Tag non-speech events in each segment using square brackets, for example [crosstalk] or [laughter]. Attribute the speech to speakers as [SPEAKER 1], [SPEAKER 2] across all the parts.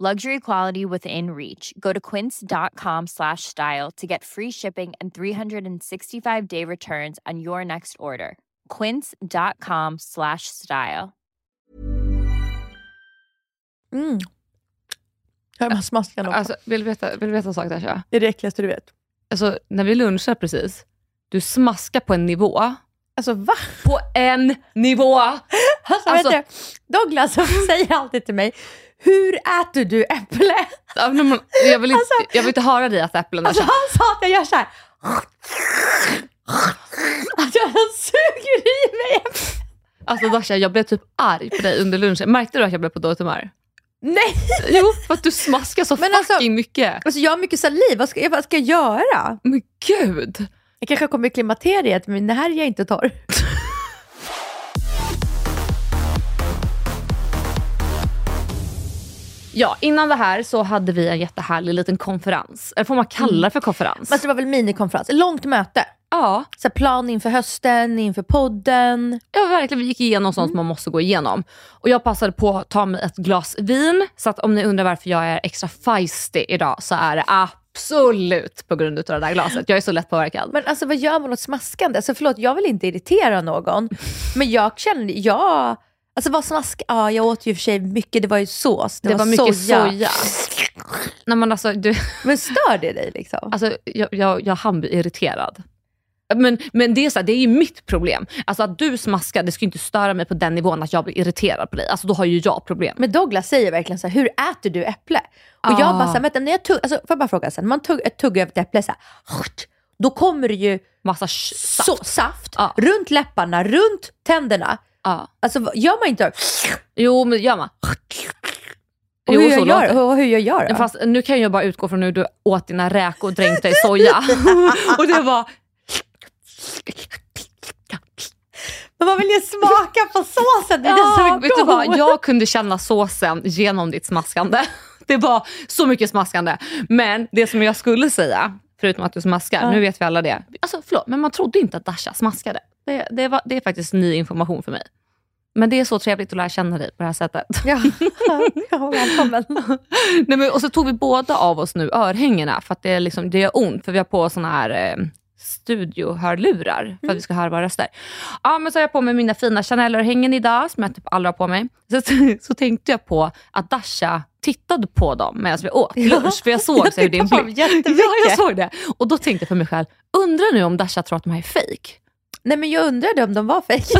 [SPEAKER 1] Luxury quality within reach. Go to quince.com slash style to get free shipping and 365-day returns on your next order. quince.com slash style.
[SPEAKER 2] Mm. Jag är bara smaskande också.
[SPEAKER 3] Alltså, vill, du veta, vill du veta en sak Dasha?
[SPEAKER 2] det är det äckligaste du vet.
[SPEAKER 3] Alltså, när vi lunchar precis, du smaskar på en nivå.
[SPEAKER 2] Alltså va?
[SPEAKER 3] På en nivå! [laughs]
[SPEAKER 2] Alltså,
[SPEAKER 3] Alltså-
[SPEAKER 2] vet du, Douglas säger alltid till mig, hur äter du äpple?
[SPEAKER 3] Jag vill inte,
[SPEAKER 2] Alltså-
[SPEAKER 3] jag vill inte höra dig äta äpplen
[SPEAKER 2] Alltså
[SPEAKER 3] Dasha.
[SPEAKER 2] han sa att jag gör så här. Att jag suger i mig äpple.
[SPEAKER 3] Alltså Dasha, jag blev typ arg på dig under lunchen. Märkte du att jag blev på dåligt humör?
[SPEAKER 2] Nej!
[SPEAKER 3] Jo, för att du smaskar så
[SPEAKER 2] Men
[SPEAKER 3] fucking
[SPEAKER 2] alltså-
[SPEAKER 3] mycket.
[SPEAKER 2] Alltså jag har mycket saliv, vad ska, jag- vad ska jag göra?
[SPEAKER 3] Men gud!
[SPEAKER 2] Jag kanske kommer i klimakteriet, men det här är jag inte torr.
[SPEAKER 3] Ja, innan det här så hade vi en jättehärlig liten konferens. Eller får man kalla det för konferens?
[SPEAKER 2] Men det var väl minikonferens, långt möte.
[SPEAKER 3] ja,
[SPEAKER 2] Så plan inför hösten, inför podden.
[SPEAKER 3] ja, verkligen. Vi gick igenom sånt som man måste gå igenom. Och jag passade på att ta mig ett glas vin. Så att om ni undrar varför jag är extra feisty idag så är det absolut på grund av det där glaset. Jag är så lätt påverkad.
[SPEAKER 2] Men alltså vad gör man åt smaskande? Alltså förlåt, jag vill inte irritera någon. Men jag kände, jag... Alltså vad smask... Ja, jag åt ju för sig mycket, det var ju sås. Det,
[SPEAKER 3] det var mycket
[SPEAKER 2] soja.
[SPEAKER 3] soja. Nej, men alltså, du, [laughs]
[SPEAKER 2] Men stör det dig liksom?
[SPEAKER 3] Alltså, jag, jag, jag hann bli irriterad. Men, men det, är så här, det är ju mitt problem. Alltså att du smaskar, det ska ju inte störa mig på den nivån att jag blir irriterad på dig. Alltså då har ju jag problem.
[SPEAKER 2] Men Douglas säger verkligen så här, hur äter du äpple? Och jag
[SPEAKER 3] Ah.
[SPEAKER 2] bara så här, vänta, när jag tugg, alltså, får jag bara fråga när man tugg, ett äpple så här, då kommer det ju
[SPEAKER 3] Massa saft.
[SPEAKER 2] så, saft
[SPEAKER 3] Ja.
[SPEAKER 2] runt läpparna, runt tänderna.
[SPEAKER 3] Ja.
[SPEAKER 2] Alltså gör man inte
[SPEAKER 3] Jo, men gör man.
[SPEAKER 2] och
[SPEAKER 3] Jo,
[SPEAKER 2] hur,
[SPEAKER 3] så
[SPEAKER 2] jag gör, och hur jag gör då?
[SPEAKER 3] Fast nu kan jag bara utgå från hur du åt dina räkor dränkta i soja. [laughs] och det var...
[SPEAKER 2] Men man vill ju smaka på såsen, det är det som
[SPEAKER 3] Ja,
[SPEAKER 2] är god.
[SPEAKER 3] Jag kunde känna såsen genom ditt smaskande. [laughs] Det var så mycket smaskande. Men det som jag skulle säga, förutom att du smaskar,
[SPEAKER 2] Ja.
[SPEAKER 3] nu vet vi alla det. Alltså förlåt, men man trodde inte att Dasha smaskade. Det, det, var, det är faktiskt ny information för mig. Men det är så trevligt att lära känna dig på det här sättet.
[SPEAKER 2] Ja, [laughs] ja välkommen.
[SPEAKER 3] Nej, men, och så tog vi båda av oss nu örhängena för att det, är liksom, det gör ont. För vi har på såna här eh, studiohörlurar för att vi ska höra våra röster. Ja, men så har jag på mig mina fina Chanel-örhängen idag som jag typ aldrig har på mig. Så, så tänkte jag på att Dasha tittade på dem medan vi åt lunch. För jag såg så hur din blick... [laughs] Ja, jag såg det. Och då tänkte jag för mig själv, undrar nu om Dasha tror att de här är fake?
[SPEAKER 2] Nej men jag undrade om de var fejk. [laughs]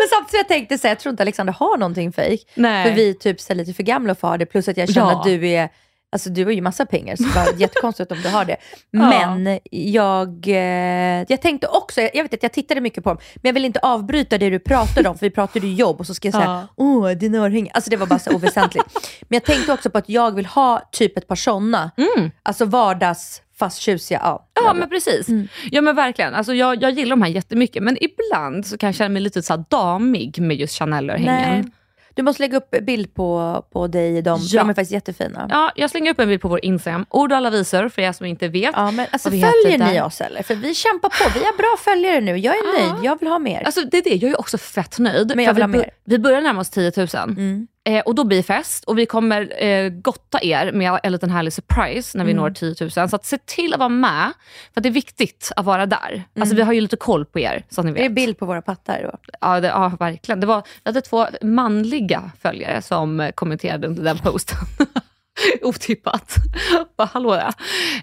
[SPEAKER 2] men samtidigt jag tänkte så här, jag tror inte Alexander har någonting fejk.
[SPEAKER 3] Nej.
[SPEAKER 2] För vi är typ så här, lite för gamla för att ha det. Plus att jag känner
[SPEAKER 3] Ja.
[SPEAKER 2] att du är Alltså du har ju massa pengar så det var [laughs] jättekonstigt om du har det.
[SPEAKER 3] Ja.
[SPEAKER 2] Men jag, eh, jag tänkte också, jag vet att jag tittade mycket på dem, men jag vill inte avbryta det du pratade om för vi pratade ju jobb och så ska jag säga,
[SPEAKER 3] Ja.
[SPEAKER 2] åh dina örhängen. Alltså det var bara så oväsentligt. [laughs] men jag tänkte också på att jag vill ha typ ett par sådana.
[SPEAKER 3] Mm.
[SPEAKER 2] Alltså vardags fast tjusiga. Ja,
[SPEAKER 3] Ja men precis. Ja men verkligen. Alltså, jag, jag gillar de här jättemycket men ibland så kan jag känna mig lite så damig med just Chanel-örhängen.
[SPEAKER 2] Du måste lägga upp bild på, på dig i dem,
[SPEAKER 3] Ja.
[SPEAKER 2] de är faktiskt jättefina.
[SPEAKER 3] Ja, jag slänger upp en bild på vår Instagram. Ord och alla visor för er som inte vet.
[SPEAKER 2] Ja, men alltså, följer ni oss eller? För vi kämpar på, vi har bra följare nu. Jag är nöjd, jag vill ha mer.
[SPEAKER 3] Alltså det är det, jag är också fett nöjd.
[SPEAKER 2] Men jag vill
[SPEAKER 3] vi,
[SPEAKER 2] ha mer.
[SPEAKER 3] vi börjar närma oss 10 000.
[SPEAKER 2] Mm.
[SPEAKER 3] Eh, och då blir fest och vi kommer eh, gotta er med en liten härlig surprise när vi
[SPEAKER 2] Mm.
[SPEAKER 3] når 10 000. Så se till att vara med, för det är viktigt att vara där. Alltså vi har ju lite koll på er, så att ni
[SPEAKER 2] Mm. Det är
[SPEAKER 3] vet.
[SPEAKER 2] bild på våra pattar då.
[SPEAKER 3] Ja, det, ja verkligen. Det var, vi hade två manliga följare som kommenterade under den posten. [laughs] Otippat. [laughs] Bara, hallå ja.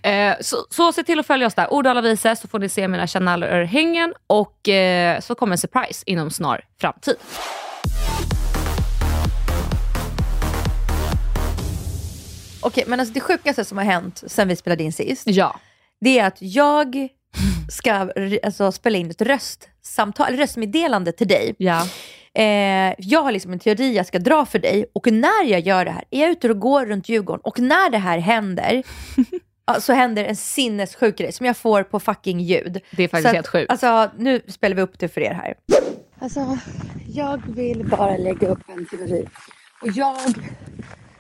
[SPEAKER 3] Eh, så, så se till att följa oss där. Ord vice så får ni se mina Chanel-örhängen och eh, så kommer en surprise inom snar framtid.
[SPEAKER 2] Okej, men alltså det sjukaste som har hänt sen vi spelade in sist,
[SPEAKER 3] Ja.
[SPEAKER 2] det är att jag ska alltså, spela in ett röstsamtal, eller röstmeddelande till dig.
[SPEAKER 3] ja.
[SPEAKER 2] Eh, jag har liksom en teori jag ska dra för dig och när jag gör det här, är jag ute och går runt Djurgården och när det här händer, [laughs] ja, så händer en sinnessjuk grej som jag får på fucking ljud.
[SPEAKER 3] Det är faktiskt helt sjukt.
[SPEAKER 2] Alltså, nu spelar vi upp det för er här. Alltså, jag vill bara lägga upp en teori. Och jag...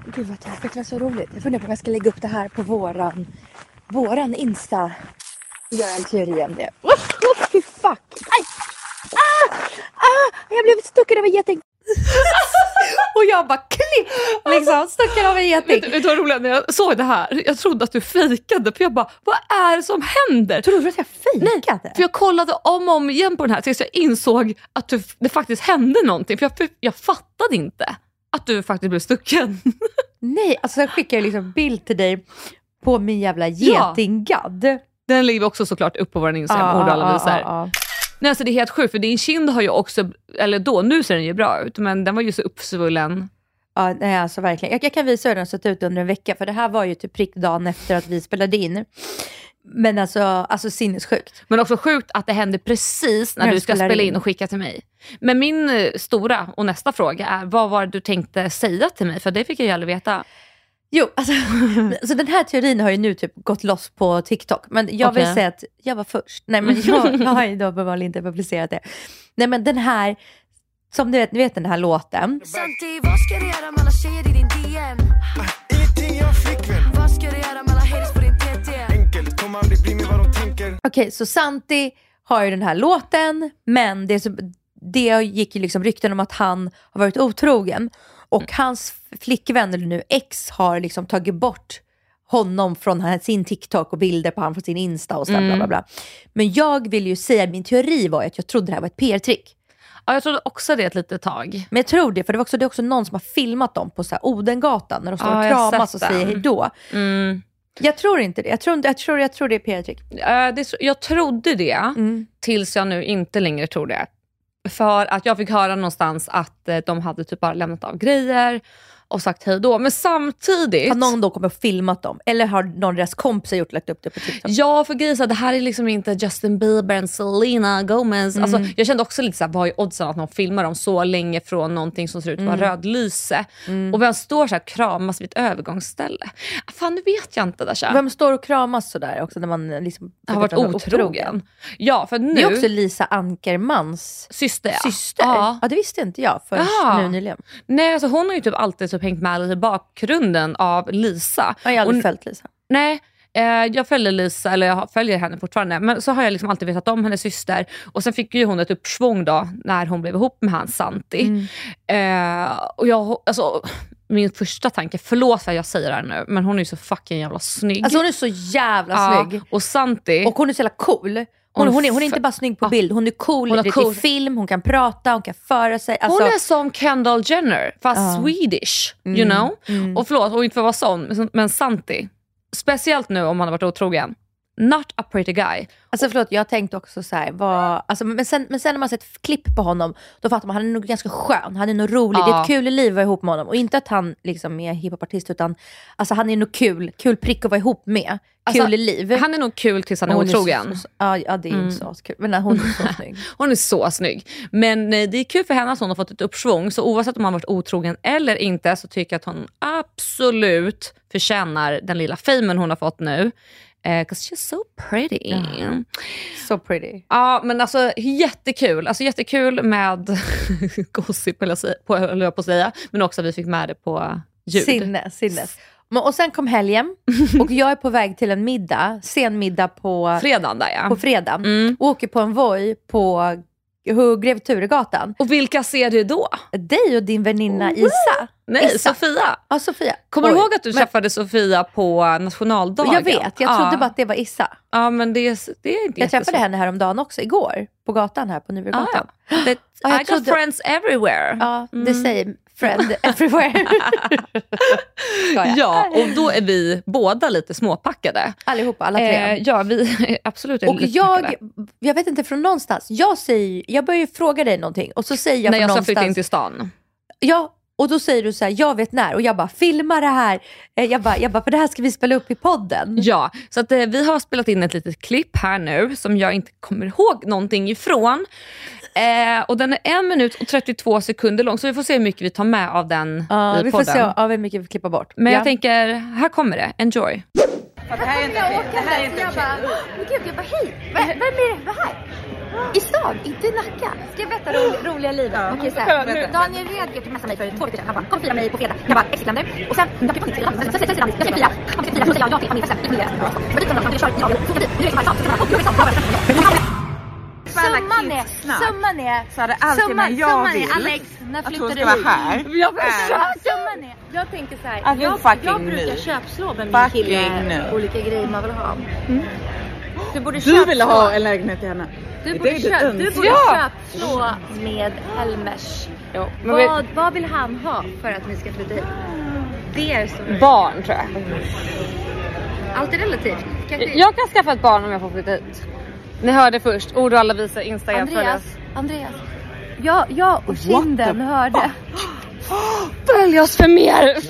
[SPEAKER 2] Gud vad det var så roligt. Jag funderar på om jag ska lägga upp det här på våran, våran Insta. Göra en teori om det. Oh, oh, fy fuck! Aj! Ah! Ah! Jag blev stucken av en geting. [laughs] och jag bara klipp! Liksom, stucken av en geting.
[SPEAKER 3] Vet, vet du vad roligt? När jag såg det här, jag trodde att du fejkade. För jag bara, vad är det som händer?
[SPEAKER 2] Tror du att jag fejkade?
[SPEAKER 3] För jag kollade om och om igen på den här tills jag insåg att du, det faktiskt hände någonting. För jag, för jag fattade inte att du faktiskt blev stucken. [laughs]
[SPEAKER 2] Nej, alltså jag skickar ju liksom bild till dig på min jävla
[SPEAKER 3] Ja.
[SPEAKER 2] getinggadd.
[SPEAKER 3] Den ligger också såklart upp på vår Instagram, ord och alla visar.
[SPEAKER 2] ja.
[SPEAKER 3] Nej, alltså det är helt sjukt för din kind har ju också, eller då, nu ser den ju bra ut, men den var ju så uppsvullen.
[SPEAKER 2] Ja, nej, alltså verkligen. Jag, jag kan visa hur den har sett ut under en vecka, för det här var ju typ prick dagen efter att vi spelade in. Men alltså, alltså sinnessjukt.
[SPEAKER 3] Men också sjukt att det hände precis när
[SPEAKER 2] När
[SPEAKER 3] du ska spela
[SPEAKER 2] in.
[SPEAKER 3] in och skicka till mig. Men min eh, stora och nästa fråga är, vad var det du tänkte säga till mig? För det fick jag ju aldrig veta.
[SPEAKER 2] Jo, alltså, [laughs] så den här teorin har ju nu typ gått loss på TikTok. Men jag vill
[SPEAKER 3] Okej.
[SPEAKER 2] säga att jag var först. Nej, men jag, [laughs] jag har ju då uppenbarligen inte publicerat det. Nej, men den här, som du vet, ni vet den här låten.
[SPEAKER 4] Santi, vad ska du göra med alla tjejer i din DM?
[SPEAKER 5] Enkelt, kommer aldrig bli med vad de tänker.
[SPEAKER 2] Okej, så Santi har ju den här låten, men det, så, det gick ju liksom rykten om att han har varit otrogen. Och hans flickvän, eller nu ex, har liksom tagit bort honom från sin TikTok och bilder på honom från sin Insta och så där, bla bla bla. Men jag vill ju säga, min teori var ju att jag trodde det här var ett PR-trick.
[SPEAKER 3] Ja, jag trodde också det ett litet tag.
[SPEAKER 2] Men jag tror det, för det, var också, det är också någon som har filmat dem på så här Odengatan när de står
[SPEAKER 3] Ja,
[SPEAKER 2] och kramas och säger hejdå.
[SPEAKER 3] Mm.
[SPEAKER 2] Jag tror inte det. Jag tror, jag tror, jag tror det är PR-trick.
[SPEAKER 3] Eh, det, jag trodde det,
[SPEAKER 2] Mm.
[SPEAKER 3] tills jag nu inte längre tror det. För att jag fick höra någonstans att eh, de hade typ bara lämnat av grejer och sagt hej då. Men samtidigt...
[SPEAKER 2] Har någon då kommit och filmat dem? Eller har någon deras kompisar gjort lagt upp det på TikTok?
[SPEAKER 3] Ja, för grejen det här är liksom inte Justin Bieber och Selena Gomez. Alltså, jag kände också lite såhär, vad är oddsen att någon filmar dem så länge från någonting som ser ut att vara rödlyse? Och vem står så här kramas vid ett övergångsställe? Ah, Fan, nu vet jag inte Dasha.
[SPEAKER 2] Vem står och kramas sådär också när man liksom
[SPEAKER 3] har varit otrogen. Ja, för nu...
[SPEAKER 2] Det är också Lisa Ankermans
[SPEAKER 3] syster ja.
[SPEAKER 2] syster.
[SPEAKER 3] Ja.
[SPEAKER 2] Ja. det visste inte jag förrän nu nyligen.
[SPEAKER 3] Nej, alltså hon har ju typ alltid typ hängt med lite i bakgrunden av Lisa.
[SPEAKER 2] Jag har aldrig
[SPEAKER 3] Och-
[SPEAKER 2] följt Lisa.
[SPEAKER 3] Nej, eh, jag följer Lisa, eller jag följer henne fortfarande, men så har jag liksom alltid vetat om hennes syster. Och sen fick ju hon ett uppsvung då när hon blev ihop med han Santi.
[SPEAKER 2] Mm.
[SPEAKER 3] Eh, och jag, alltså, min första tanke, förlåt för att jag säger det här nu, men hon är ju så fucking jävla snygg.
[SPEAKER 2] Alltså hon är så jävla
[SPEAKER 3] Ja,
[SPEAKER 2] snygg.
[SPEAKER 3] Och Santi,
[SPEAKER 2] Och hon är så jävla cool. Hon,
[SPEAKER 3] Hon är
[SPEAKER 2] hon, är, är inte bara snygg på bild, hon är cool,
[SPEAKER 3] Hon
[SPEAKER 2] hon
[SPEAKER 3] cool-
[SPEAKER 2] i film, hon kan prata, hon kan föra sig. Alltså,
[SPEAKER 3] hon är som Kendall Jenner, fast
[SPEAKER 2] Ja.
[SPEAKER 3] Swedish.
[SPEAKER 2] Mm,
[SPEAKER 3] You know?
[SPEAKER 2] mm.
[SPEAKER 3] Och förlåt, och inte för att vara sån, men Santi, speciellt nu om han har varit otrogen, not a pretty guy.
[SPEAKER 2] Alltså förlåt, jag tänkte också så här, vad, alltså, men, sen, men sen när man sett klipp på honom, då fattar man att han är nog ganska skön, han är nog rolig, det är
[SPEAKER 3] Ja.
[SPEAKER 2] ett kul liv att vara ihop med honom. Och inte att han liksom är hiphopartist, utan alltså, han är nog kul, kul prick att vara ihop med. Kul
[SPEAKER 3] Alltså,
[SPEAKER 2] liv.
[SPEAKER 3] Han är nog kul tills han är
[SPEAKER 2] hon
[SPEAKER 3] otrogen.
[SPEAKER 2] så- så- ja, ja, det är
[SPEAKER 3] Mm.
[SPEAKER 2] inte så kul. Men nej, hon är så [laughs] snygg.
[SPEAKER 3] Hon är så snygg. Men eh, det är kul för henne att hon har fått ett uppsvung. Så oavsett om han varit otrogen eller inte så tycker jag att hon absolut förtjänar den lilla famen hon har fått nu. Eh, 'cause she's so pretty. Ja.
[SPEAKER 2] Så pretty.
[SPEAKER 3] men alltså jättekul. Alltså jättekul med [laughs] gossip, höll jag på att säga. Men också att vi fick med det på ljud.
[SPEAKER 2] Sinnes, sinnes. Men, och sen kom helgen [laughs] och jag är på väg till en middag, sen middag på,
[SPEAKER 3] Fredagen där ja.
[SPEAKER 2] på fredag.
[SPEAKER 3] Mm.
[SPEAKER 2] Och åker på en Voi på Grev Turegatan.
[SPEAKER 3] Och vilka ser du då?
[SPEAKER 2] Dig och din väninna Isa.
[SPEAKER 3] Nej,
[SPEAKER 2] Isa.
[SPEAKER 3] Sofia.
[SPEAKER 2] Ja, Sofia.
[SPEAKER 3] Kommer du
[SPEAKER 2] Oj.
[SPEAKER 3] ihåg att du
[SPEAKER 2] Men-
[SPEAKER 3] träffade Sofia på nationaldagen?
[SPEAKER 2] Jag vet, jag trodde bara att det var Issa.
[SPEAKER 3] Ja, men det, det är inte
[SPEAKER 2] Jag träffade
[SPEAKER 3] jättesvårt.
[SPEAKER 2] henne häromdagen också, igår. På gatan här på
[SPEAKER 3] Ah,
[SPEAKER 2] Nybrogatan.
[SPEAKER 3] ja. Det,
[SPEAKER 2] Ja, jag
[SPEAKER 3] I got
[SPEAKER 2] trodde-
[SPEAKER 3] friends everywhere.
[SPEAKER 2] Ja, det
[SPEAKER 3] Mm.
[SPEAKER 2] säger friend everywhere. [laughs]
[SPEAKER 3] Ja, och då är vi båda lite småpackade.
[SPEAKER 2] Allihopa, alla tre.
[SPEAKER 3] Eh, ja, vi [laughs] absolut är
[SPEAKER 2] och
[SPEAKER 3] lite
[SPEAKER 2] jag,
[SPEAKER 3] packade.
[SPEAKER 2] jag vet inte från någonstans, jag, säger, jag börjar ju fråga dig någonting och så säger jag
[SPEAKER 3] När
[SPEAKER 2] från
[SPEAKER 3] jag ska
[SPEAKER 2] någonstans.
[SPEAKER 3] flytta in till stan.
[SPEAKER 2] Ja, och då säger du så här, jag vet när. Och jag bara, filma det här. Eh, Jag bara, jag bara, för det här ska vi spela upp i podden.
[SPEAKER 3] Ja, så att, eh, vi har spelat in ett litet klipp här nu som jag inte kommer ihåg någonting ifrån. Eh, och den är en minut och 32 sekunder lång så vi får se hur mycket vi tar med av den
[SPEAKER 2] Ja,
[SPEAKER 3] i
[SPEAKER 2] vi får
[SPEAKER 3] podden.
[SPEAKER 2] se ja, hur mycket vi klipper bort.
[SPEAKER 3] Men
[SPEAKER 2] ja.
[SPEAKER 3] jag tänker, här kommer det. Enjoy.
[SPEAKER 6] Det här är inte okej. Det här är inte
[SPEAKER 7] jag bara, men gud, jag bara hej, vem, vem är det här? I stan, inte i Nacka. Ska jag berätta ro, roliga livet? Okej, så här. Daniel Redgert messade mig för två veckor sedan. Han bara, kom fira mig på fredag. Jag bara, exitländer. Och sen, jag mitt sida. Sen säger jag, jag ska fira. Han ska fira. Så säger jag ja till familjefesten. Gick med det. Men dit kom de, de kör i Italien. Funkar dit. Nu är det som här, så jag bara, oh, Summan är, summan är,
[SPEAKER 6] Så hade alltid
[SPEAKER 7] summan,
[SPEAKER 6] när jag
[SPEAKER 7] summan
[SPEAKER 6] vill
[SPEAKER 7] är Alex, när
[SPEAKER 6] att hon ska
[SPEAKER 7] du
[SPEAKER 6] vara här. [laughs]
[SPEAKER 7] Jag
[SPEAKER 6] är-
[SPEAKER 7] Summan är, jag tänker så här,
[SPEAKER 6] Att vi
[SPEAKER 7] jag, jag brukar
[SPEAKER 6] nu.
[SPEAKER 7] köpslå med min kille
[SPEAKER 6] nu.
[SPEAKER 7] olika grejer man vill ha. Du borde
[SPEAKER 6] Du ville ha en lägenhet till henne.
[SPEAKER 7] Du borde, köp, du borde
[SPEAKER 6] Ja.
[SPEAKER 7] köpslå med Helmers.
[SPEAKER 6] Ja, men vi-
[SPEAKER 7] Vad, vad vill han ha för att ni ska flytta hit? Det är så.
[SPEAKER 3] Barn tror jag.
[SPEAKER 7] Allt är relativt. Kanske...
[SPEAKER 3] Jag kan skaffa ett barn om jag får flytta hit. Ni hörde först, Ord och alla visar Instagram
[SPEAKER 7] Andreas, Andreas. Jag, jag och kinden hörde. [gasps]
[SPEAKER 3] Följ oss för mer! [laughs]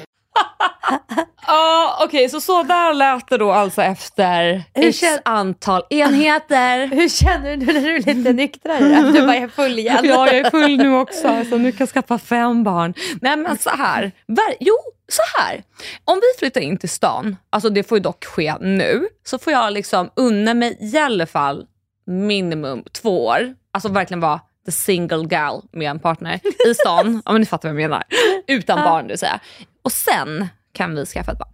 [SPEAKER 3] Ja okej så så där lät det då alltså efter
[SPEAKER 2] Hur
[SPEAKER 3] x
[SPEAKER 2] kän-
[SPEAKER 3] antal enheter. [laughs]
[SPEAKER 2] Hur känner du när du är lite nyktrare? [laughs] Du bara är full igen?
[SPEAKER 3] Ja, jag är full nu också, så nu kan jag skaffa fem barn. Nej men så här. Ver- jo, så här. Om vi flyttar in till stan, alltså det får ju dock ske nu, så får jag liksom unna mig i alla fall minimum två år. Alltså verkligen vara the single gal med en partner i stan. [laughs] ja men ni fattar vad jag menar. Utan barn det vill säga. Och sen kan vi skaffa ett barn.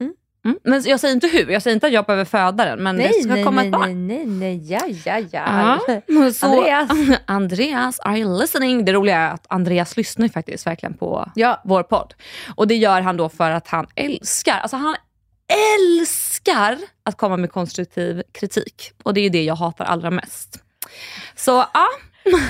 [SPEAKER 2] Mm.
[SPEAKER 3] Mm. Men jag säger inte hur, jag säger inte att jag behöver föda den men det
[SPEAKER 2] Nej,
[SPEAKER 3] ska
[SPEAKER 2] nej,
[SPEAKER 3] komma
[SPEAKER 2] nej,
[SPEAKER 3] ett barn.
[SPEAKER 2] nej, nej, nej, ja, ja, ja.
[SPEAKER 3] Ja, så, [laughs]
[SPEAKER 2] Andreas. [laughs]
[SPEAKER 3] Andreas, are you listening? Det roliga är att Andreas lyssnar ju faktiskt verkligen på
[SPEAKER 2] Ja.
[SPEAKER 3] vår podd. Och det gör han då för att han älskar, alltså han älskar att komma med konstruktiv kritik. Och det är ju det jag hatar allra mest. Så ja,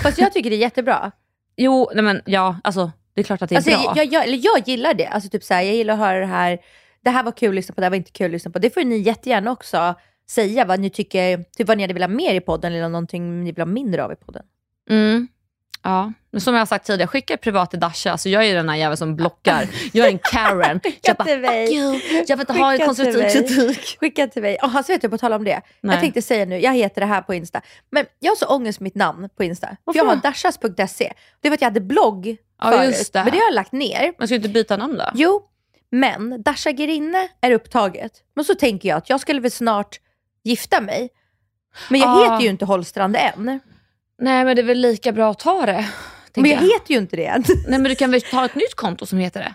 [SPEAKER 2] Fast jag tycker det är jättebra.
[SPEAKER 3] jo, nej men ja, alltså det är klart att det är
[SPEAKER 2] Alltså,
[SPEAKER 3] bra.
[SPEAKER 2] jag, jag, eller jag gillar det. Alltså, typ så här, jag gillar att höra det här. Det här var kul att lyssna på, det här var inte kul att lyssna på. Det får ni jättegärna också säga vad ni tycker, typ vad ni hade velat ha mer i podden eller någonting ni vill ha mindre av i podden.
[SPEAKER 3] Mm. Ja, men som jag har sagt tidigare, skicka privat till Dasha. Alltså jag är den här jäveln som blockar. Jag är en Karen. Jag bara. "Fuck you. Jag vill inte ha konstruktiv kritik.
[SPEAKER 2] Skicka till mig. Oh, alltså vet du, på tal om det.
[SPEAKER 3] Nej.
[SPEAKER 2] Jag tänkte säga nu, jag heter det här på Insta. Men jag har så ångest med mitt namn på Insta. För jag har dashas.se. Det var att jag hade blogg
[SPEAKER 3] Ja,
[SPEAKER 2] förut.
[SPEAKER 3] det.
[SPEAKER 2] Men det har jag lagt ner.
[SPEAKER 3] Man ska ju inte byta namn då?
[SPEAKER 2] Jo, men Dasha Gerinne är upptaget. Men så tänker jag att jag skulle väl snart gifta mig. Men jag
[SPEAKER 3] Ah.
[SPEAKER 2] heter ju inte Holstrand än.
[SPEAKER 3] Nej men det är väl lika bra att ta det.
[SPEAKER 2] Men
[SPEAKER 3] tänker
[SPEAKER 2] jag heter ju inte det än. [laughs]
[SPEAKER 3] Nej men du kan väl ta ett nytt konto som heter det?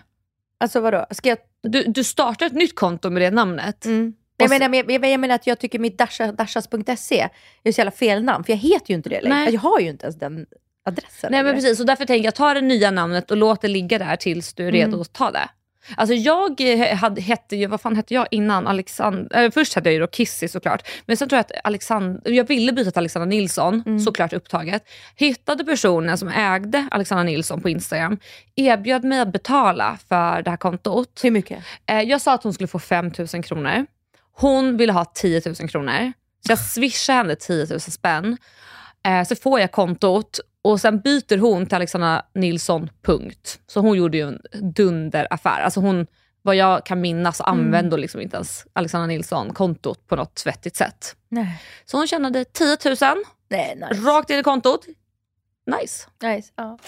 [SPEAKER 2] Alltså vadå? Ska jag...
[SPEAKER 3] Du, du startar ett nytt konto med det namnet.
[SPEAKER 2] Mm. Jag,
[SPEAKER 3] så-
[SPEAKER 2] menar, men jag, jag menar att jag tycker mitt dasha, dashas.se är så jävla fel namn. För jag heter ju inte det längre.
[SPEAKER 3] Nej.
[SPEAKER 2] Jag har ju inte ens den adressen
[SPEAKER 3] Nej men precis, och därför tänker jag ta det nya namnet och låt det ligga där tills du är redo
[SPEAKER 2] Mm.
[SPEAKER 3] att ta det. Alltså jag eh, hade, hette ju, vad fan hette jag innan? Alexander, äh, först hette jag ju då Kissy såklart. Men sen tror jag att Alexander, jag ville byta till Alexandra Nilsson,
[SPEAKER 2] Mm.
[SPEAKER 3] såklart upptaget. Hittade personen som ägde Alexandra Nilsson på Instagram, erbjöd mig att betala för det här kontot.
[SPEAKER 2] Hur mycket?
[SPEAKER 3] Eh, jag sa att hon skulle få 5 000 kronor. Hon ville ha 10 000 kronor. Så jag swishade henne 10 000 spänn. Eh, så får jag kontot och sen byter hon till Alexandra Nilsson, punkt. Så hon gjorde ju en dunderaffär. Alltså hon, vad jag kan minnas använde hon liksom inte ens Alexandra Nilsson-kontot på något vettigt sätt.
[SPEAKER 2] Nej.
[SPEAKER 3] Så hon tjänade 10 000
[SPEAKER 2] Nej, nice.
[SPEAKER 3] rakt in i kontot. Nice.
[SPEAKER 2] nice. Ja.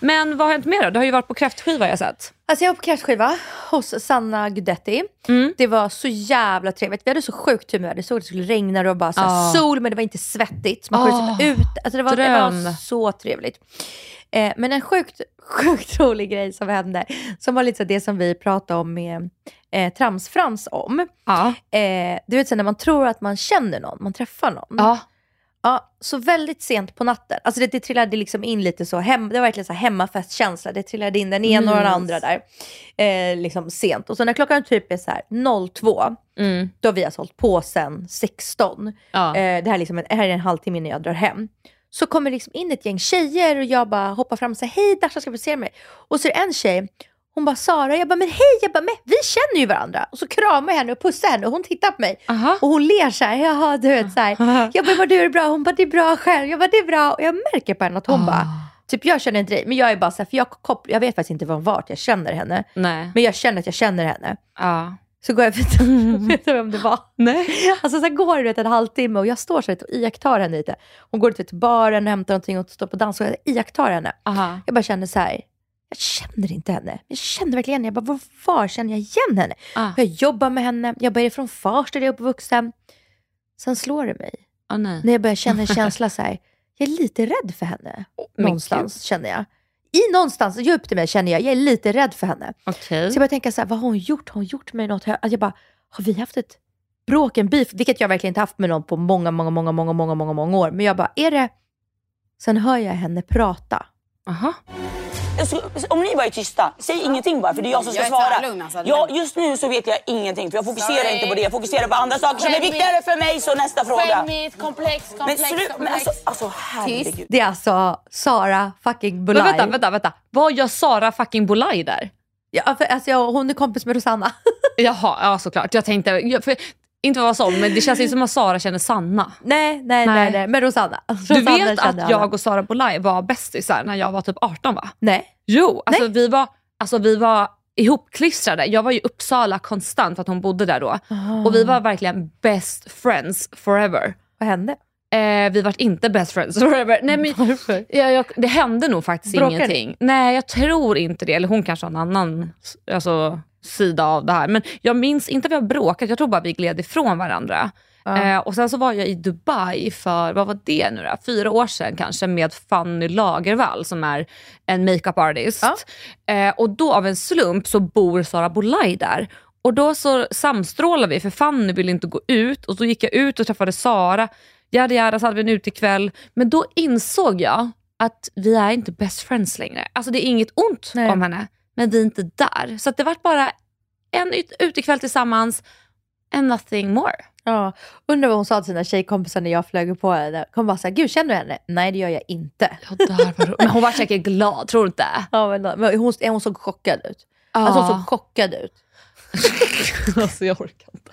[SPEAKER 3] Men vad har hänt mer då? Du har ju varit på kräftskiva jag sett.
[SPEAKER 2] Alltså jag var på kräftskiva hos Sanna Gudetti.
[SPEAKER 3] Mm.
[SPEAKER 2] Det var så jävla trevligt. Vi hade så sjukt med det. såg att det skulle regna och bara så
[SPEAKER 3] Ah.
[SPEAKER 2] sol men det var inte svettigt. Man kunde
[SPEAKER 3] Ah,
[SPEAKER 2] sitta ut. Alltså det, var, det var så trevligt. Eh, men en sjukt, [laughs] sjukt rolig grej som hände, som var lite så det som vi pratade om med eh, Tramsfrans om.
[SPEAKER 3] Ja.
[SPEAKER 2] Eh, du vet så när man tror att man känner någon, man träffar någon.
[SPEAKER 3] ja.
[SPEAKER 2] Ja, så väldigt sent på natten. Alltså det, det trillade liksom in lite så, hem, det var verkligen så hemmafestkänsla. Det trillade in den ena och den andra där. Eh, liksom sent. Och så när klockan typ är så här 02,
[SPEAKER 3] Mm.
[SPEAKER 2] då har vi alltså hållit på sen 16.
[SPEAKER 3] Ja.
[SPEAKER 2] Eh, det, här är liksom det här är en halvtimme innan jag drar hem. Så kommer liksom in ett gäng tjejer och jag bara hoppar fram och säger hej Dasha ska du se mig? Och så är det en tjej, hon bara Sara, jag bara men hej, jag bara men vi känner ju varandra. Och så kramar jag henne och pussar henne och hon tittar på mig.
[SPEAKER 3] Aha.
[SPEAKER 2] Och hon ler så här, jaha du vet så här. [laughs] Jag bara, du är bra? Hon bara, det är bra själv. Jag bara, det är bra. Och jag märker på henne att hon
[SPEAKER 3] Ah.
[SPEAKER 2] bara, typ jag känner inte dig, men jag är bara så här, för jag, kopplar, jag vet faktiskt inte var- vart jag känner henne.
[SPEAKER 3] Nej.
[SPEAKER 2] Men jag känner att jag känner henne.
[SPEAKER 3] Ja.
[SPEAKER 2] Så går jag, [laughs] vet du vem det var?
[SPEAKER 3] Nej.
[SPEAKER 2] Alltså så går det vet, en halvtimme och jag står så här och iakttar henne lite. Hon går till baren och hämtar någonting och står på dans och jag iakttar henne.
[SPEAKER 3] Aha.
[SPEAKER 2] Jag bara känner så här, jag känner inte henne. Jag känner verkligen henne. Jag bara, var, var känner jag igen henne?
[SPEAKER 3] Ah.
[SPEAKER 2] Jag jobbar med henne, jag bara, är från Farsta där jag är uppvuxen. Sen slår det mig.
[SPEAKER 3] Ah.
[SPEAKER 2] När jag börjar känna en [laughs] känsla så här, jag är lite rädd för henne.
[SPEAKER 3] men
[SPEAKER 2] någonstans känner jag. I någonstans, djupt i mig känner jag, jag är lite rädd för henne.
[SPEAKER 3] Okej.
[SPEAKER 2] Så jag börjar tänka så här, vad har hon gjort? Har hon gjort mig något? Att jag bara, har vi haft ett bråk, en beef? Vilket jag verkligen inte haft med någon på många, många, många, många, många, många, många år. Men jag bara, är det... Sen hör jag henne prata.
[SPEAKER 3] Aha.
[SPEAKER 8] Alltså, om ni bara är tysta, säg ingenting bara för det är jag som ska
[SPEAKER 6] Jag är
[SPEAKER 8] svara.
[SPEAKER 6] tvärlugn, alltså.
[SPEAKER 8] ja, just nu så vet jag ingenting för jag fokuserar
[SPEAKER 6] Sorry.
[SPEAKER 8] inte på det. Jag fokuserar på andra saker som är viktigare för mig. Så nästa fråga.
[SPEAKER 6] Skämmigt, komplex,
[SPEAKER 8] Men
[SPEAKER 6] komplex,
[SPEAKER 8] slut, men
[SPEAKER 6] komplex.
[SPEAKER 8] alltså, alltså herregud.
[SPEAKER 2] Det är alltså Sara fucking
[SPEAKER 3] Men
[SPEAKER 2] Bulaj.
[SPEAKER 3] vänta, vänta, vänta. Vad gör Sara fucking Bolaj där?
[SPEAKER 2] Ja, för, alltså, jag, hon är kompis med Rosanna. [laughs]
[SPEAKER 3] Jaha, ja såklart. Jag tänkte, jag- för, inte vara sån, men det känns ju som att Sara känner Sanna.
[SPEAKER 2] nej, nej, nej,
[SPEAKER 3] Nej.
[SPEAKER 2] nej, men Rosanna.
[SPEAKER 3] Du
[SPEAKER 2] Rosanna
[SPEAKER 3] vet
[SPEAKER 2] kände
[SPEAKER 3] att jag och Sara Bolaj var bästisar när jag var typ 18 va?
[SPEAKER 2] Nej.
[SPEAKER 3] Jo, alltså vi var, alltså vi var ihopklistrade. Jag var i Uppsala konstant för att hon bodde där då. Och vi var verkligen best friends forever.
[SPEAKER 2] Vad hände?
[SPEAKER 3] Eh, vi var inte best friends [laughs] forever. Nej, men,
[SPEAKER 2] Varför?
[SPEAKER 3] jag, jag, det hände nog faktiskt
[SPEAKER 2] Bråkade
[SPEAKER 3] ingenting. Nej, jag tror inte det. Eller hon kanske har en annan alltså, sida av det här. Men jag minns inte att vi har bråkat. Jag tror bara vi gled ifrån varandra. Eh, och sen så var jag i Dubai för, vad var det nu då? Fyra år sedan kanske med Fanny Lagervall som är en makeup artist. Eh, och då av en slump så bor Sara Bolaj där. Och då så samstrålade vi för Fanny ville inte gå ut och så gick jag ut och träffade Sara. Jada jada så hade vi en utekväll. Men då insåg jag att vi är inte best friends längre. Alltså det är inget ont
[SPEAKER 2] Nej.
[SPEAKER 3] om henne, men vi är inte där. Så det var bara en ut- utekväll tillsammans and nothing more.
[SPEAKER 2] Ja, undrar vad hon sa till sina tjejkompisar när jag flög på henne. Hon bara såhär, gud känner du henne? Nej det gör jag inte.
[SPEAKER 3] Ja, där var men hon var säkert glad, tror du inte?
[SPEAKER 2] Ja, men, men hon, hon såg chockad ut. Alltså hon såg chockad ut. [laughs]
[SPEAKER 3] alltså jag orkar inte.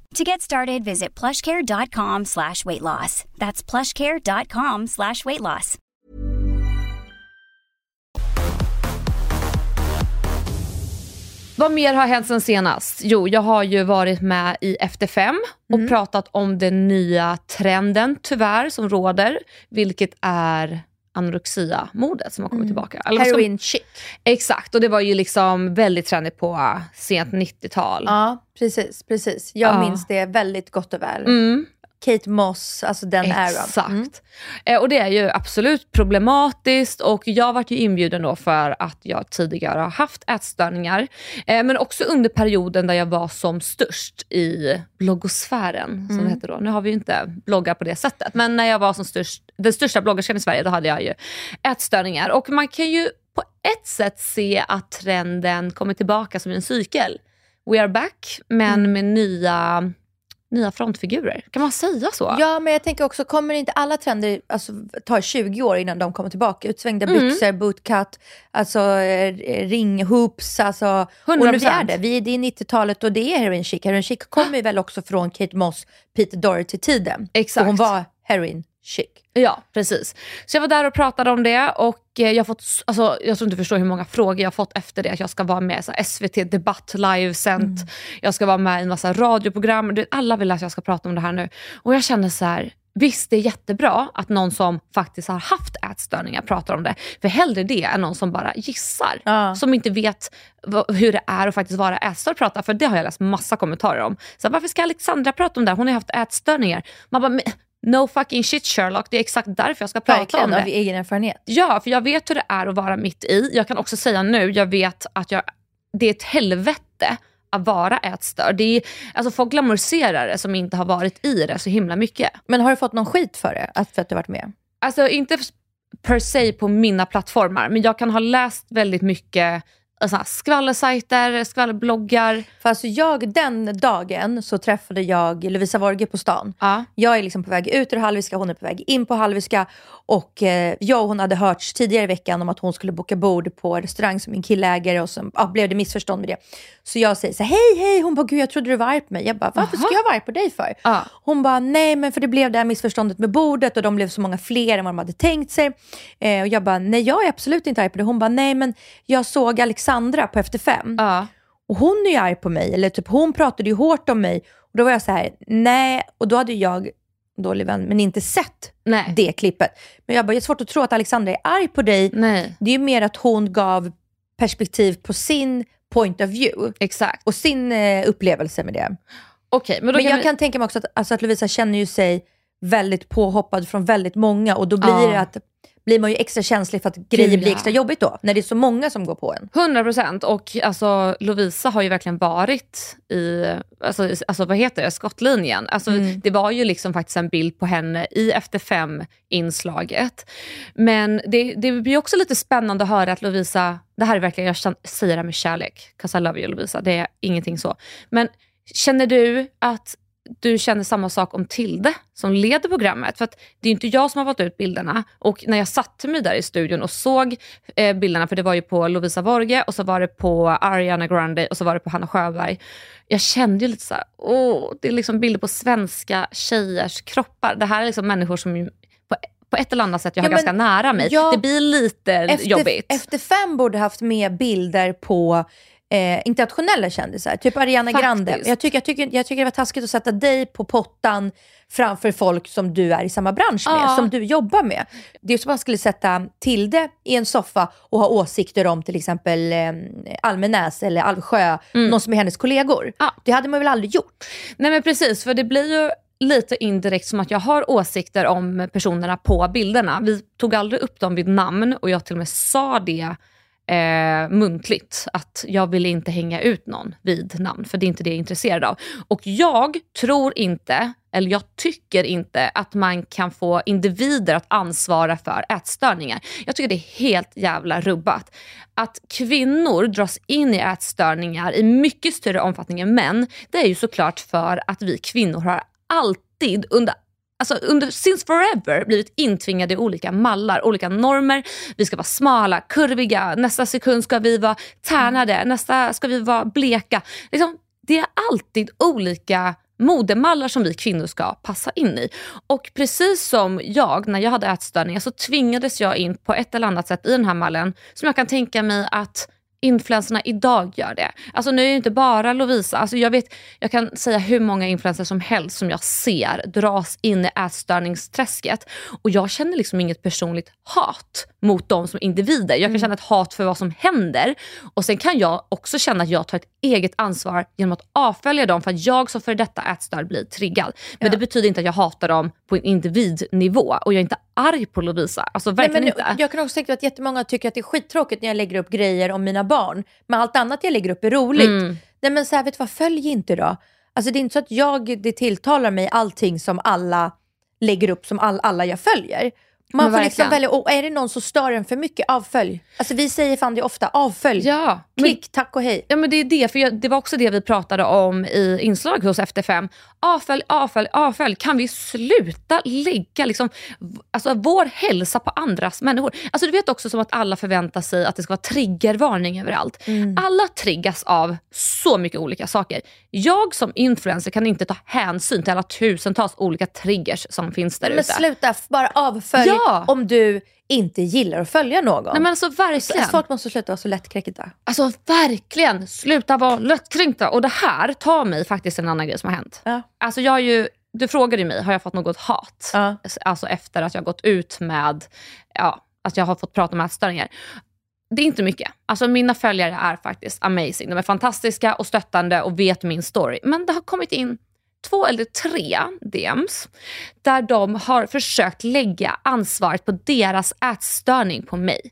[SPEAKER 9] To get started, visit plushcare.com slash weight loss. That's plushcare.com slash weight loss.
[SPEAKER 3] Vad mer har hänt sen senast? Jo, jag har ju varit med i Efter fem och
[SPEAKER 2] Mm.
[SPEAKER 3] pratat om den nya trenden tyvärr som råder, vilket är anorexia-modet som har kommit tillbaka. Eller
[SPEAKER 2] Heroin chic.
[SPEAKER 3] Exakt, och det var ju liksom väldigt trendigt på sent 90-tal.
[SPEAKER 2] Ja, precis. precis. Jag
[SPEAKER 3] Ja.
[SPEAKER 2] minns det väldigt gott och väl.
[SPEAKER 3] Mm.
[SPEAKER 2] Kate Moss, alltså den eran.
[SPEAKER 3] Exakt. Eh, och det är ju absolut problematiskt och jag varit ju inbjuden då för att jag tidigare har haft ätstörningar. Eh, men också under perioden där jag var som störst i bloggosfären, som
[SPEAKER 2] Mm.
[SPEAKER 3] det heter då. Nu har vi ju inte bloggar på det sättet, men när jag var som störst, den största bloggerskan i Sverige, då hade jag ju ätstörningar. Och man kan ju på ett sätt se att trenden kommer tillbaka som en cykel. We are back, men
[SPEAKER 2] Mm.
[SPEAKER 3] med nya, nya frontfigurer. Kan man säga så?
[SPEAKER 2] Ja, men jag tänker också, kommer inte alla trender alltså, ta 20 år innan de kommer tillbaka? Utsvängda
[SPEAKER 3] Mm.
[SPEAKER 2] byxor, bootcut, alltså eh, ringhoops, alltså. Och nu
[SPEAKER 3] 100%.
[SPEAKER 2] är det, vi, det är 90-talet och det är heroin chic. Heroin chic kommer ju väl också från Kate Moss, Peter Doherty-tiden.
[SPEAKER 3] Exakt.
[SPEAKER 2] Och hon var heroin chic.
[SPEAKER 3] Ja, precis. Så jag var där och pratade om det och eh, jag har fått, alltså, jag tror inte du förstår hur många frågor jag har fått efter det. Att jag ska vara med i SVT Debatt livesänt, jag ska vara med i en massa radioprogram. Alla vill att jag ska prata om det här nu. Och jag känner så här, visst det är jättebra att någon som faktiskt har haft ätstörningar pratar om det. För hellre det än någon som bara gissar. Som inte vet hur det är att faktiskt vara ätstörd prata. För det har jag läst massa kommentarer om. Så här, varför ska Alexandra prata om det? här? Hon har ju haft ätstörningar. Man bara, "Men, no fucking shit Sherlock, det är exakt därför jag ska prata
[SPEAKER 2] Verkligen,
[SPEAKER 3] om det.
[SPEAKER 2] av egen erfarenhet.
[SPEAKER 3] Ja, för jag vet hur det är att vara mitt i. Jag kan också säga nu, jag vet att jag, det är ett helvete att vara ätstörd. Det är, alltså folk glamoriserar det som inte har varit i det så himla mycket.
[SPEAKER 2] Men har du fått någon skit för det, att, för att du varit med?
[SPEAKER 3] Alltså inte per se på mina plattformar, men jag kan ha läst väldigt mycket alltså, skvallersajter, skvallerbloggar.
[SPEAKER 2] För alltså jag, den dagen så träffade jag Lovisa Vorge på stan.
[SPEAKER 3] Ja.
[SPEAKER 2] Jag är liksom på väg ut ur Hallwylska, hon är på väg in på Hallwylska. Och eh, jag och hon hade hörts tidigare i veckan om att hon skulle boka bord på restaurang som min kille äger och så ja, blev det missförstånd med det. Så jag säger så här, hej hej, hon bara gud jag trodde du var arg på mig. Jag bara varför ska jag vara arg på dig för?
[SPEAKER 3] Ja.
[SPEAKER 2] Hon bara nej men för det blev det här missförståndet med bordet och de blev så många fler än vad de hade tänkt sig. Eh, och jag bara nej jag är absolut inte arg på det. Hon bara nej men jag såg Alexandra på Efter fem.
[SPEAKER 3] Ja.
[SPEAKER 2] Och hon är ju arg på mig, eller typ hon pratade ju hårt om mig. Och då var jag så här, nej. Och då hade jag, dålig vän, men inte sett
[SPEAKER 3] Nej.
[SPEAKER 2] det klippet. Men jag bara, jag har svårt att tro att Alexandra är arg på dig.
[SPEAKER 3] Nej.
[SPEAKER 2] Det är ju mer att hon gav perspektiv på sin point of view.
[SPEAKER 3] Exakt.
[SPEAKER 2] Och sin eh, upplevelse med det.
[SPEAKER 3] Okej, men
[SPEAKER 2] Men,
[SPEAKER 3] kan
[SPEAKER 2] jag
[SPEAKER 3] vi-
[SPEAKER 2] kan tänka mig också att, alltså att Lovisa känner ju sig väldigt påhoppad från väldigt många. Och då blir
[SPEAKER 3] Ja.
[SPEAKER 2] det att blir man ju extra känslig för att grejer blir extra jobbigt då. När det är så många som går på en.
[SPEAKER 3] 100 procent. Och alltså, Lovisa har ju verkligen varit i, alltså, alltså vad heter det, skottlinjen. Alltså,
[SPEAKER 2] Mm.
[SPEAKER 3] Det var ju liksom faktiskt en bild på henne i Efter fem-inslaget. Men det, det blir också lite spännande att höra att Lovisa, det här är verkligen, jag säger det här med kärlek, 'cause I love you Lovisa, det är ingenting så. Men känner du att du känner samma sak om Tilde som leder programmet. För att det är inte jag som har valt ut bilderna. Och när jag satte mig där i studion och såg eh, bilderna, för det var ju på Lovisa Vorge och så var det på Ariana Grande och så var det på Hanna Sjöberg. Jag kände ju lite så här, åh, det är liksom bilder på svenska tjejers kroppar. Det här är liksom människor som på, på ett eller annat sätt jag
[SPEAKER 2] Ja,
[SPEAKER 3] har ganska nära mig.
[SPEAKER 2] ja,
[SPEAKER 3] det blir lite
[SPEAKER 2] efter,
[SPEAKER 3] jobbigt.
[SPEAKER 2] Efter fem borde haft med bilder på eh, internationella kändisar, typ Ariana
[SPEAKER 3] Faktiskt.
[SPEAKER 2] Grande. Jag tycker, jag, tycker, jag tycker det var taskigt att sätta dig på pottan framför folk som du är i samma bransch med,
[SPEAKER 3] Ja.
[SPEAKER 2] som du jobbar med. Det är som att man skulle sätta Tilde i en soffa och ha åsikter om till exempel eh, Almenäs eller Alvsjö,
[SPEAKER 3] Mm.
[SPEAKER 2] någon som är hennes kollegor. Det hade man väl aldrig gjort?
[SPEAKER 3] Nej men precis, för det blir ju lite indirekt som att jag har åsikter om personerna på bilderna. Vi tog aldrig upp dem vid namn och jag till och med sa det eh, muntligt. Att jag ville inte hänga ut någon vid namn, för det är inte det jag är intresserad av. Och jag tror inte, eller jag tycker inte att man kan få individer att ansvara för ätstörningar. Jag tycker det är helt jävla rubbat. Att kvinnor dras in i ätstörningar i mycket större omfattning än män, det är ju såklart för att vi kvinnor har alltid under Alltså under since forever blivit intvingade i olika mallar, olika normer. Vi ska vara smala, kurviga, nästa sekund ska vi vara tärnade, nästa ska vi vara bleka. Liksom, det är alltid olika modemallar som vi kvinnor ska passa in i. Och precis som jag, när jag hade ätstörningar, så tvingades jag in på ett eller annat sätt i den här mallen som jag kan tänka mig att influencerna idag gör det. Alltså nu är det inte bara Lovisa. Alltså jag, vet, jag kan säga hur många influencers som helst som jag ser dras in i ätstörningsträsket. Och jag känner liksom inget personligt hat mot dem som individer. Jag kan känna ett hat för vad som händer. Och sen kan jag också känna att jag tar ett eget ansvar genom att avfölja dem för att jag som för detta ätstörd blir triggad. Men
[SPEAKER 2] Ja.
[SPEAKER 3] det betyder inte att jag hatar dem på en individnivå. Och jag är inte arg på Lovisa. Alltså verkligen
[SPEAKER 2] Nej, men
[SPEAKER 3] inte.
[SPEAKER 2] Jag kan också tänka att jättemånga tycker att det är skittråkigt när jag lägger upp grejer om mina barn. Men allt annat jag lägger upp är roligt.
[SPEAKER 3] Mm.
[SPEAKER 2] Nej men så här, vet du vad, följ inte då. Alltså det är inte så att jag, det tilltalar mig allting som alla lägger upp som all, alla jag följer. Man
[SPEAKER 3] Men
[SPEAKER 2] får liksom välja, och är det någon som stör en för mycket, avfölj. Alltså vi säger fan det ofta, avfölj.
[SPEAKER 3] Ja,
[SPEAKER 2] Klick, tack och hej.
[SPEAKER 3] Ja men det är det, för jag, det var också det vi pratade om i inslag hos FT5. Avfölj, avfölj, avfölj. Kan vi sluta lägga liksom, alltså, vår hälsa på andras människor? Alltså du vet också som att alla förväntar sig att det ska vara triggervarning överallt. Alla triggas av så mycket olika saker. Jag som influencer kan inte ta hänsyn till alla tusentals olika triggers som finns där
[SPEAKER 2] Men
[SPEAKER 3] ute.
[SPEAKER 2] sluta, f- bara avfölj
[SPEAKER 3] Ja.
[SPEAKER 2] om du inte gillar att följa någon.
[SPEAKER 3] Nej men alltså verkligen.
[SPEAKER 2] Folk måste sluta vara så lättkränkta.
[SPEAKER 3] Alltså verkligen, sluta vara lättkränkta. Och det här tar mig faktiskt en annan grej som har hänt.
[SPEAKER 2] Ja.
[SPEAKER 3] Alltså jag är ju, du frågade mig, har jag fått något hat?
[SPEAKER 2] Ja.
[SPEAKER 3] Alltså efter att jag gått ut med, ja, att jag har fått prata om ätstörningar. Det är inte mycket. Alltså mina följare är faktiskt amazing. De är fantastiska och stöttande och vet min story. Men det har kommit in två eller tre DMs där de har försökt lägga ansvaret på deras ätstörning på mig.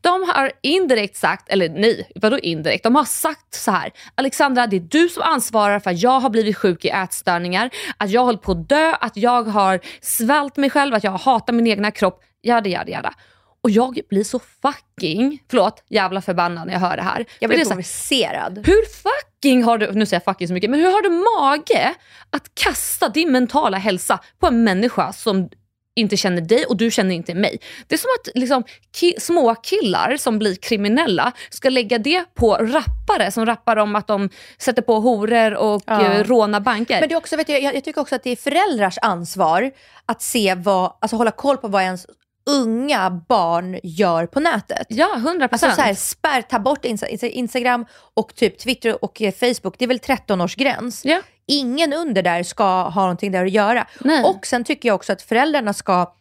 [SPEAKER 3] De har indirekt sagt, eller nej, vadå indirekt? De har sagt så här. Alexandra, det är du som ansvarar för att jag har blivit sjuk i ätstörningar, att jag håller på att dö, att jag har svalt mig själv, att jag hatar min egna kropp, jada jada jada. Och jag blir så fucking, förlåt, jävla förbannad när jag hör det här.
[SPEAKER 2] Jag blir provocerad.
[SPEAKER 3] hur fucking har du, nu säger jag fucking så mycket, men hur har du mage att kasta din mentala hälsa på en människa som inte känner dig och du känner inte mig. Det är som att liksom, ki- små killar som blir kriminella ska lägga det på rappare som rappar om att de sätter på horor och
[SPEAKER 2] Ja.
[SPEAKER 3] eh, rånar banker.
[SPEAKER 2] Men det är också, vet jag, jag, jag tycker också att det är föräldrars ansvar att se vad, alltså hålla koll på vad ens unga barn gör på nätet.
[SPEAKER 3] Ja, 100%.
[SPEAKER 2] Alltså så här, spärr, ta bort Insta, Insta- Instagram och typ Twitter och eh, Facebook. Det är väl 13-årsgräns.
[SPEAKER 3] Ja.
[SPEAKER 2] Ingen under där ska ha någonting där att göra.
[SPEAKER 3] Nej.
[SPEAKER 2] Och sen tycker jag också att föräldrarna ska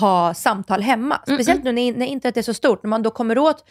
[SPEAKER 2] ha samtal hemma. Speciellt nu när, när internet är så stort. När man då kommer åt,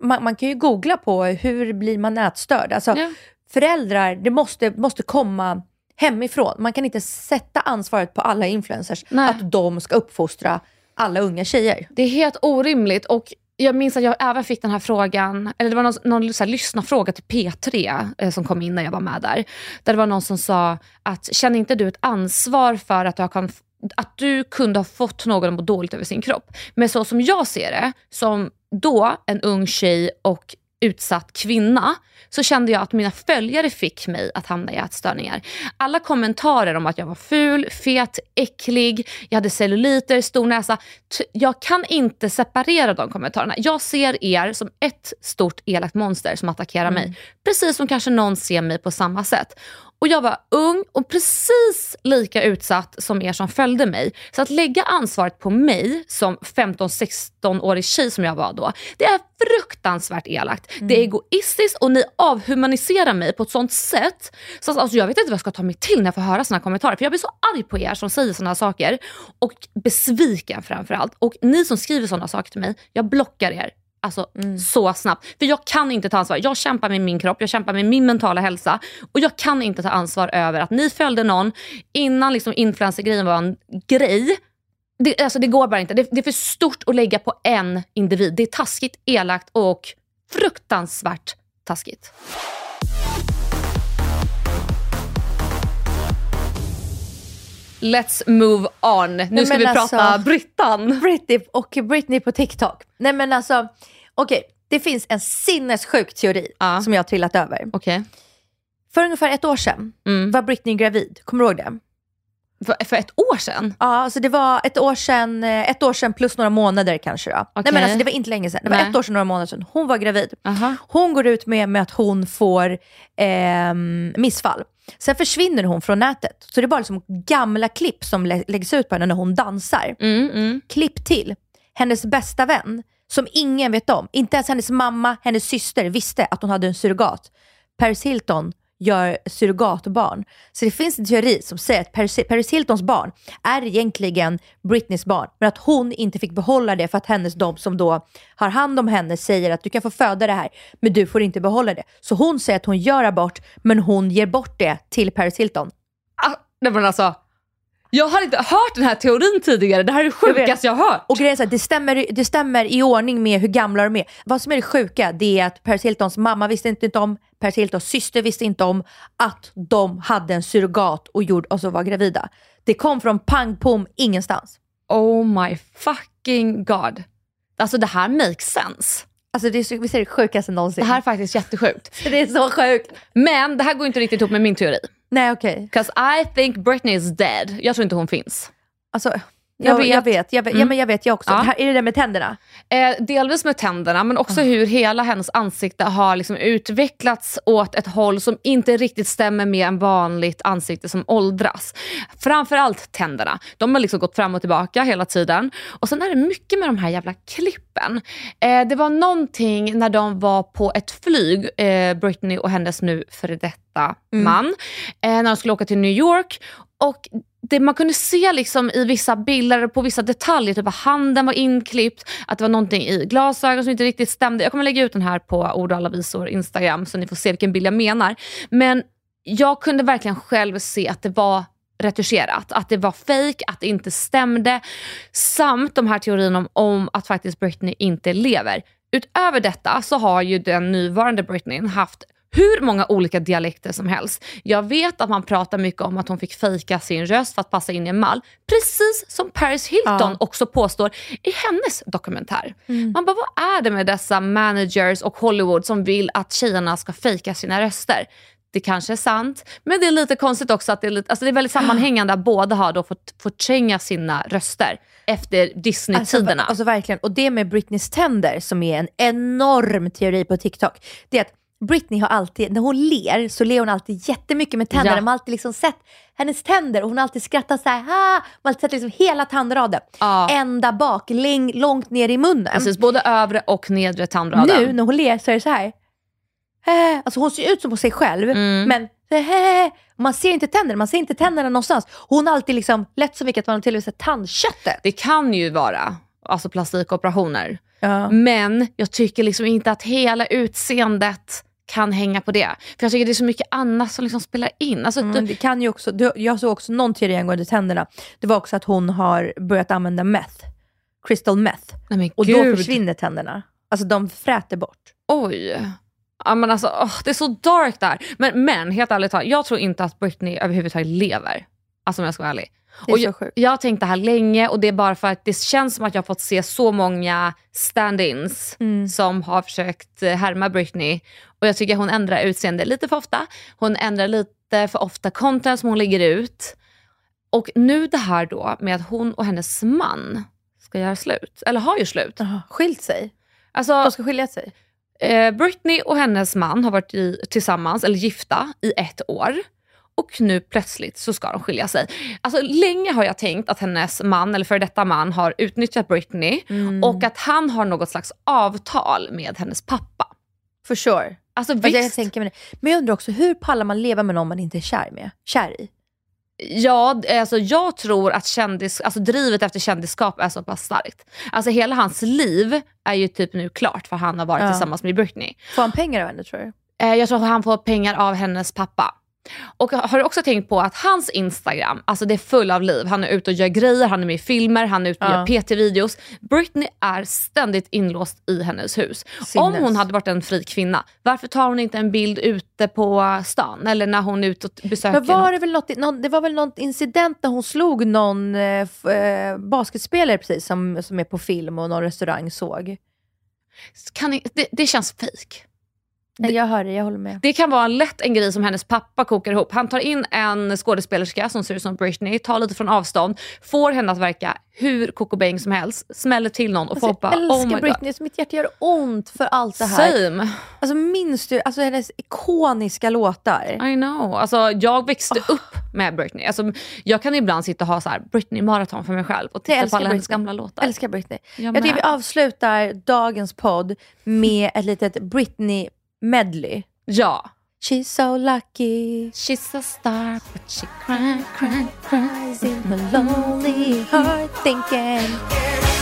[SPEAKER 2] man, man kan ju googla på hur blir man nätstörd. Alltså,
[SPEAKER 3] Ja.
[SPEAKER 2] Föräldrar, det måste, måste komma hemifrån. Man kan inte sätta ansvaret på alla influencers
[SPEAKER 3] Nej.
[SPEAKER 2] att de ska uppfostra alla unga tjejer.
[SPEAKER 3] Det är helt orimligt och jag minns att jag även fick den här frågan, eller det var någon, någon så här, lyssnarfråga till P3 eh, som kom in när jag var med där. Där det var någon som sa att känner inte du ett ansvar för att du, har kan, att du kunde ha fått någon att må dåligt över sin kropp? Men så som jag ser det, som då en ung tjej och utsatt kvinna, så kände jag att mina följare fick mig att hamna i ätstörningar. Alla kommentarer om att jag var ful, fet, äcklig, jag hade celluliter, stor näsa. Jag kan inte separera de kommentarerna. Jag ser er som ett stort elakt monster som attackerar mig. Precis som kanske någon ser mig på samma sätt. Och jag var ung och precis lika utsatt som er som följde mig. Så att lägga ansvaret på mig som 15-16-årig tjej som jag var då, det är fruktansvärt elakt. Det är egoistiskt och ni avhumaniserar mig på ett sånt sätt. Så att, alltså, jag vet inte vad jag ska ta mig till när jag får höra såna kommentarer. För jag blir så arg på er som säger såna saker. Och besviken framförallt. Och ni som skriver såna saker till mig, jag blockar er. Alltså så snabbt. För jag kan inte ta ansvar. Jag kämpar med min kropp, jag kämpar med min mentala hälsa. Och jag kan inte ta ansvar över att ni följde någon innan liksom influencergrejen var en grej. Det, alltså det går bara inte. Det, det är för stort att lägga på en individ. Det är taskigt, elakt och fruktansvärt taskigt. Let's move on. Nu
[SPEAKER 2] Nej,
[SPEAKER 3] ska vi
[SPEAKER 2] alltså-
[SPEAKER 3] prata Brittan.
[SPEAKER 2] Britney och Britney på TikTok. Nej men alltså, okej. det finns en sinnessjuk teori som jag har trillat över.
[SPEAKER 3] Okay.
[SPEAKER 2] För ungefär ett år sedan var Britney gravid. Kommer du ihåg det?
[SPEAKER 3] För, för ett år sedan?
[SPEAKER 2] Ja, alltså det var ett år sedan, eh, ett år sedan plus några månader kanske. Då. Nej, men alltså, det var inte länge sedan. Det var
[SPEAKER 3] Nej.
[SPEAKER 2] ett år sedan, några månader sedan. Hon var gravid. Hon går ut med, med att hon får ehm, missfall. Sen försvinner hon från nätet. Så det är bara liksom gamla klipp som lä- läggs ut på henne när hon dansar.
[SPEAKER 3] Mm,
[SPEAKER 2] Klipp till. Hennes bästa vän som ingen vet om. Inte ens hennes mamma, hennes syster visste att hon hade en surrogat. Paris Hilton gör surrogatbarn. Så det finns en teori som säger att Paris, Paris Hiltons barn är egentligen Britneys barn, men att hon inte fick behålla det för att hennes de som då har hand om henne säger att du kan få föda det här, men du får inte behålla det. Så hon säger att hon gör abort, men hon ger bort det till Paris Hilton.
[SPEAKER 3] Ah, nej men alltså, jag har inte hört den här teorin tidigare. Det här är det sjukaste jag, har hört.
[SPEAKER 2] Och grejen är så här, det stämmer, det stämmer i ordning med hur gamla de är. Vad som är det sjuka, det är att Paris Hiltons mamma visste inte om, Paris Hiltons syster visste inte om att de hade en surrogat och, gjorde, och så var gravida. Det kom från pang pom ingenstans.
[SPEAKER 3] Oh my fucking god. Alltså det här makes sense.
[SPEAKER 2] Alltså det är, visst är det sjukaste någonsin?
[SPEAKER 3] Det här är faktiskt jättesjukt. [laughs]
[SPEAKER 2] Det är så sjukt.
[SPEAKER 3] Men det här går inte riktigt ihop med min teori.
[SPEAKER 2] Nej okej. Okay.
[SPEAKER 3] 'Cause I think Britney is dead. Jag tror inte hon finns.
[SPEAKER 2] Alltså, jag, vet, jag vet, jag vet, ja,
[SPEAKER 3] Mm.
[SPEAKER 2] men jag vet jag också.
[SPEAKER 3] Ja.
[SPEAKER 2] Är det det med tänderna?
[SPEAKER 3] Eh, delvis med tänderna, men också hur hela hennes ansikte har liksom utvecklats åt ett håll som inte riktigt stämmer med en vanligt ansikte som åldras. Framförallt tänderna. De har liksom gått fram och tillbaka hela tiden. Och sen är det mycket med de här jävla klippen. Eh, det var någonting när de var på ett flyg, eh, Britney och hennes nu före detta
[SPEAKER 2] Mm.
[SPEAKER 3] man, eh, när de skulle åka till New York. Och det man kunde se liksom i vissa bilder på vissa detaljer, typ att handen var inklippt, att det var någonting i glasögon som inte riktigt stämde. Jag kommer lägga ut den här på Ord och alla visor Instagram så ni får se vilken bild jag menar. Men jag kunde verkligen själv se att det var retuscherat, att det var fejk, att det inte stämde. Samt de här teorierna om, om att faktiskt Britney inte lever. Utöver detta så har ju den nuvarande Britney haft hur många olika dialekter som helst. Jag vet att man pratar mycket om att hon fick fejka sin röst för att passa in i en mall. Precis som Paris Hilton
[SPEAKER 2] Ja.
[SPEAKER 3] också påstår i hennes dokumentär. Man bara, vad är det med dessa managers och Hollywood som vill att tjejerna ska fejka sina röster? Det kanske är sant, men det är lite konstigt också att det är, lite, alltså det är väldigt sammanhängande att båda har då fått förtränga sina röster efter Disney-tiderna.
[SPEAKER 2] Alltså, alltså verkligen. Och det med Britneys tänder som är en enorm teori på TikTok. Det är att Britney har alltid, när hon ler så ler hon alltid jättemycket med tänderna.
[SPEAKER 3] Ja.
[SPEAKER 2] Man har alltid liksom sett hennes tänder och hon har alltid skrattat så här. Ha! Man har alltid sett liksom hela tandraden.
[SPEAKER 3] Ja.
[SPEAKER 2] Ända bak, läng, långt ner i munnen.
[SPEAKER 3] Precis, både övre och nedre tandraden.
[SPEAKER 2] Nu när hon ler så är det så här. Eh, Alltså hon ser ut som på sig själv,
[SPEAKER 3] Mm.
[SPEAKER 2] men man ser inte tänderna, man ser inte tänderna någonstans. Hon har alltid liksom lätt så mycket att man har till och med sett tandköttet.
[SPEAKER 3] Det kan ju vara alltså plastikoperationer.
[SPEAKER 2] Ja.
[SPEAKER 3] Men jag tycker liksom inte att hela utseendet kan hänga på det. För jag tycker det är så mycket annat som liksom spelar in. Alltså,
[SPEAKER 2] Mm, det kan ju också, du- jag såg också någon teori angående tänderna. Det var också att hon har börjat använda meth. Crystal meth.
[SPEAKER 3] nej
[SPEAKER 2] Och
[SPEAKER 3] gud.
[SPEAKER 2] då försvinner tänderna. Alltså de fräter bort.
[SPEAKER 3] Oj. Ja, men alltså, åh, det är så dark där. Men, men helt ärligt talat, jag tror inte att Britney överhuvudtaget lever. Alltså om jag ska vara ärlig.
[SPEAKER 2] Det är
[SPEAKER 3] Och
[SPEAKER 2] så
[SPEAKER 3] jag,
[SPEAKER 2] sjukt.
[SPEAKER 3] jag har tänkt det här länge och det är bara för att det känns som att jag har fått se så många stand-ins
[SPEAKER 2] Mm.
[SPEAKER 3] som har försökt eh, härma Britney. Och jag tycker hon ändrar utseende lite för ofta. Hon ändrar lite för ofta content som hon lägger ut. Och nu det här då med att hon och hennes man ska göra slut. Eller har ju slut.
[SPEAKER 2] Jaha, Skilt sig?
[SPEAKER 3] Alltså,
[SPEAKER 2] De ska skilja sig?
[SPEAKER 3] Eh, Britney och hennes man har varit i, tillsammans, eller gifta, i ett år. Och nu plötsligt så ska de skilja sig. Alltså länge har jag tänkt att hennes man, eller för detta man, har utnyttjat Britney
[SPEAKER 2] Mm.
[SPEAKER 3] och att han har något slags avtal med hennes pappa.
[SPEAKER 2] For sure.
[SPEAKER 3] Alltså
[SPEAKER 2] Alltså, jag
[SPEAKER 3] visst,
[SPEAKER 2] tänker mig det. Men jag undrar också, hur pallar man leva med någon man inte är kär, med? kär i?
[SPEAKER 3] ja, alltså jag tror att kändis, alltså drivet efter kändisskap är så pass starkt. Alltså hela hans liv är ju typ nu klart för han har varit
[SPEAKER 2] Ja.
[SPEAKER 3] tillsammans med Britney.
[SPEAKER 2] Får han pengar av henne tror du?
[SPEAKER 3] Eh, jag tror att han får pengar av hennes pappa. Och har du också tänkt på att hans Instagram, alltså det är full av liv. Han är ute och gör grejer, han är med i filmer, han är ute och
[SPEAKER 2] Ja.
[SPEAKER 3] gör PT-videos. Britney är ständigt inlåst i hennes hus. Om
[SPEAKER 2] Sinnes.
[SPEAKER 3] hon hade varit en fri kvinna, varför tar hon inte en bild ute på stan? Eller när hon är ute och besöker
[SPEAKER 2] Men var det, väl något, någon, det var väl någon incident när hon slog någon eh, eh, basketspelare precis, som, som är på film och någon restaurang såg?
[SPEAKER 3] Kan det, det känns fejk.
[SPEAKER 2] Nej, jag hör det, jag håller med.
[SPEAKER 3] Det kan vara lätt en grej som hennes pappa kokar ihop. Han tar in en skådespelerska som ser ut som Britney, tar lite från avstånd, får henne att verka hur Coco Bang som helst, smäller till någon och
[SPEAKER 2] Alltså,
[SPEAKER 3] folk bara
[SPEAKER 2] jag älskar
[SPEAKER 3] oh my god.
[SPEAKER 2] Britney, så mitt hjärta gör ont för allt det här.
[SPEAKER 3] Same.
[SPEAKER 2] Alltså minns du alltså, hennes ikoniska låtar?
[SPEAKER 3] I know. Alltså, jag växte upp med Britney. Alltså, jag kan ibland sitta och ha så här Britney-maraton för mig själv och titta på alla hennes gamla låtar.
[SPEAKER 2] älskar Britney.
[SPEAKER 3] Jag
[SPEAKER 2] Jag, tycker vi avslutar dagens podd med ett litet Britney-medley.
[SPEAKER 3] Ja.
[SPEAKER 2] She's so lucky.
[SPEAKER 3] She's a star but she cry, cry,
[SPEAKER 2] cries in her lonely heart thinking.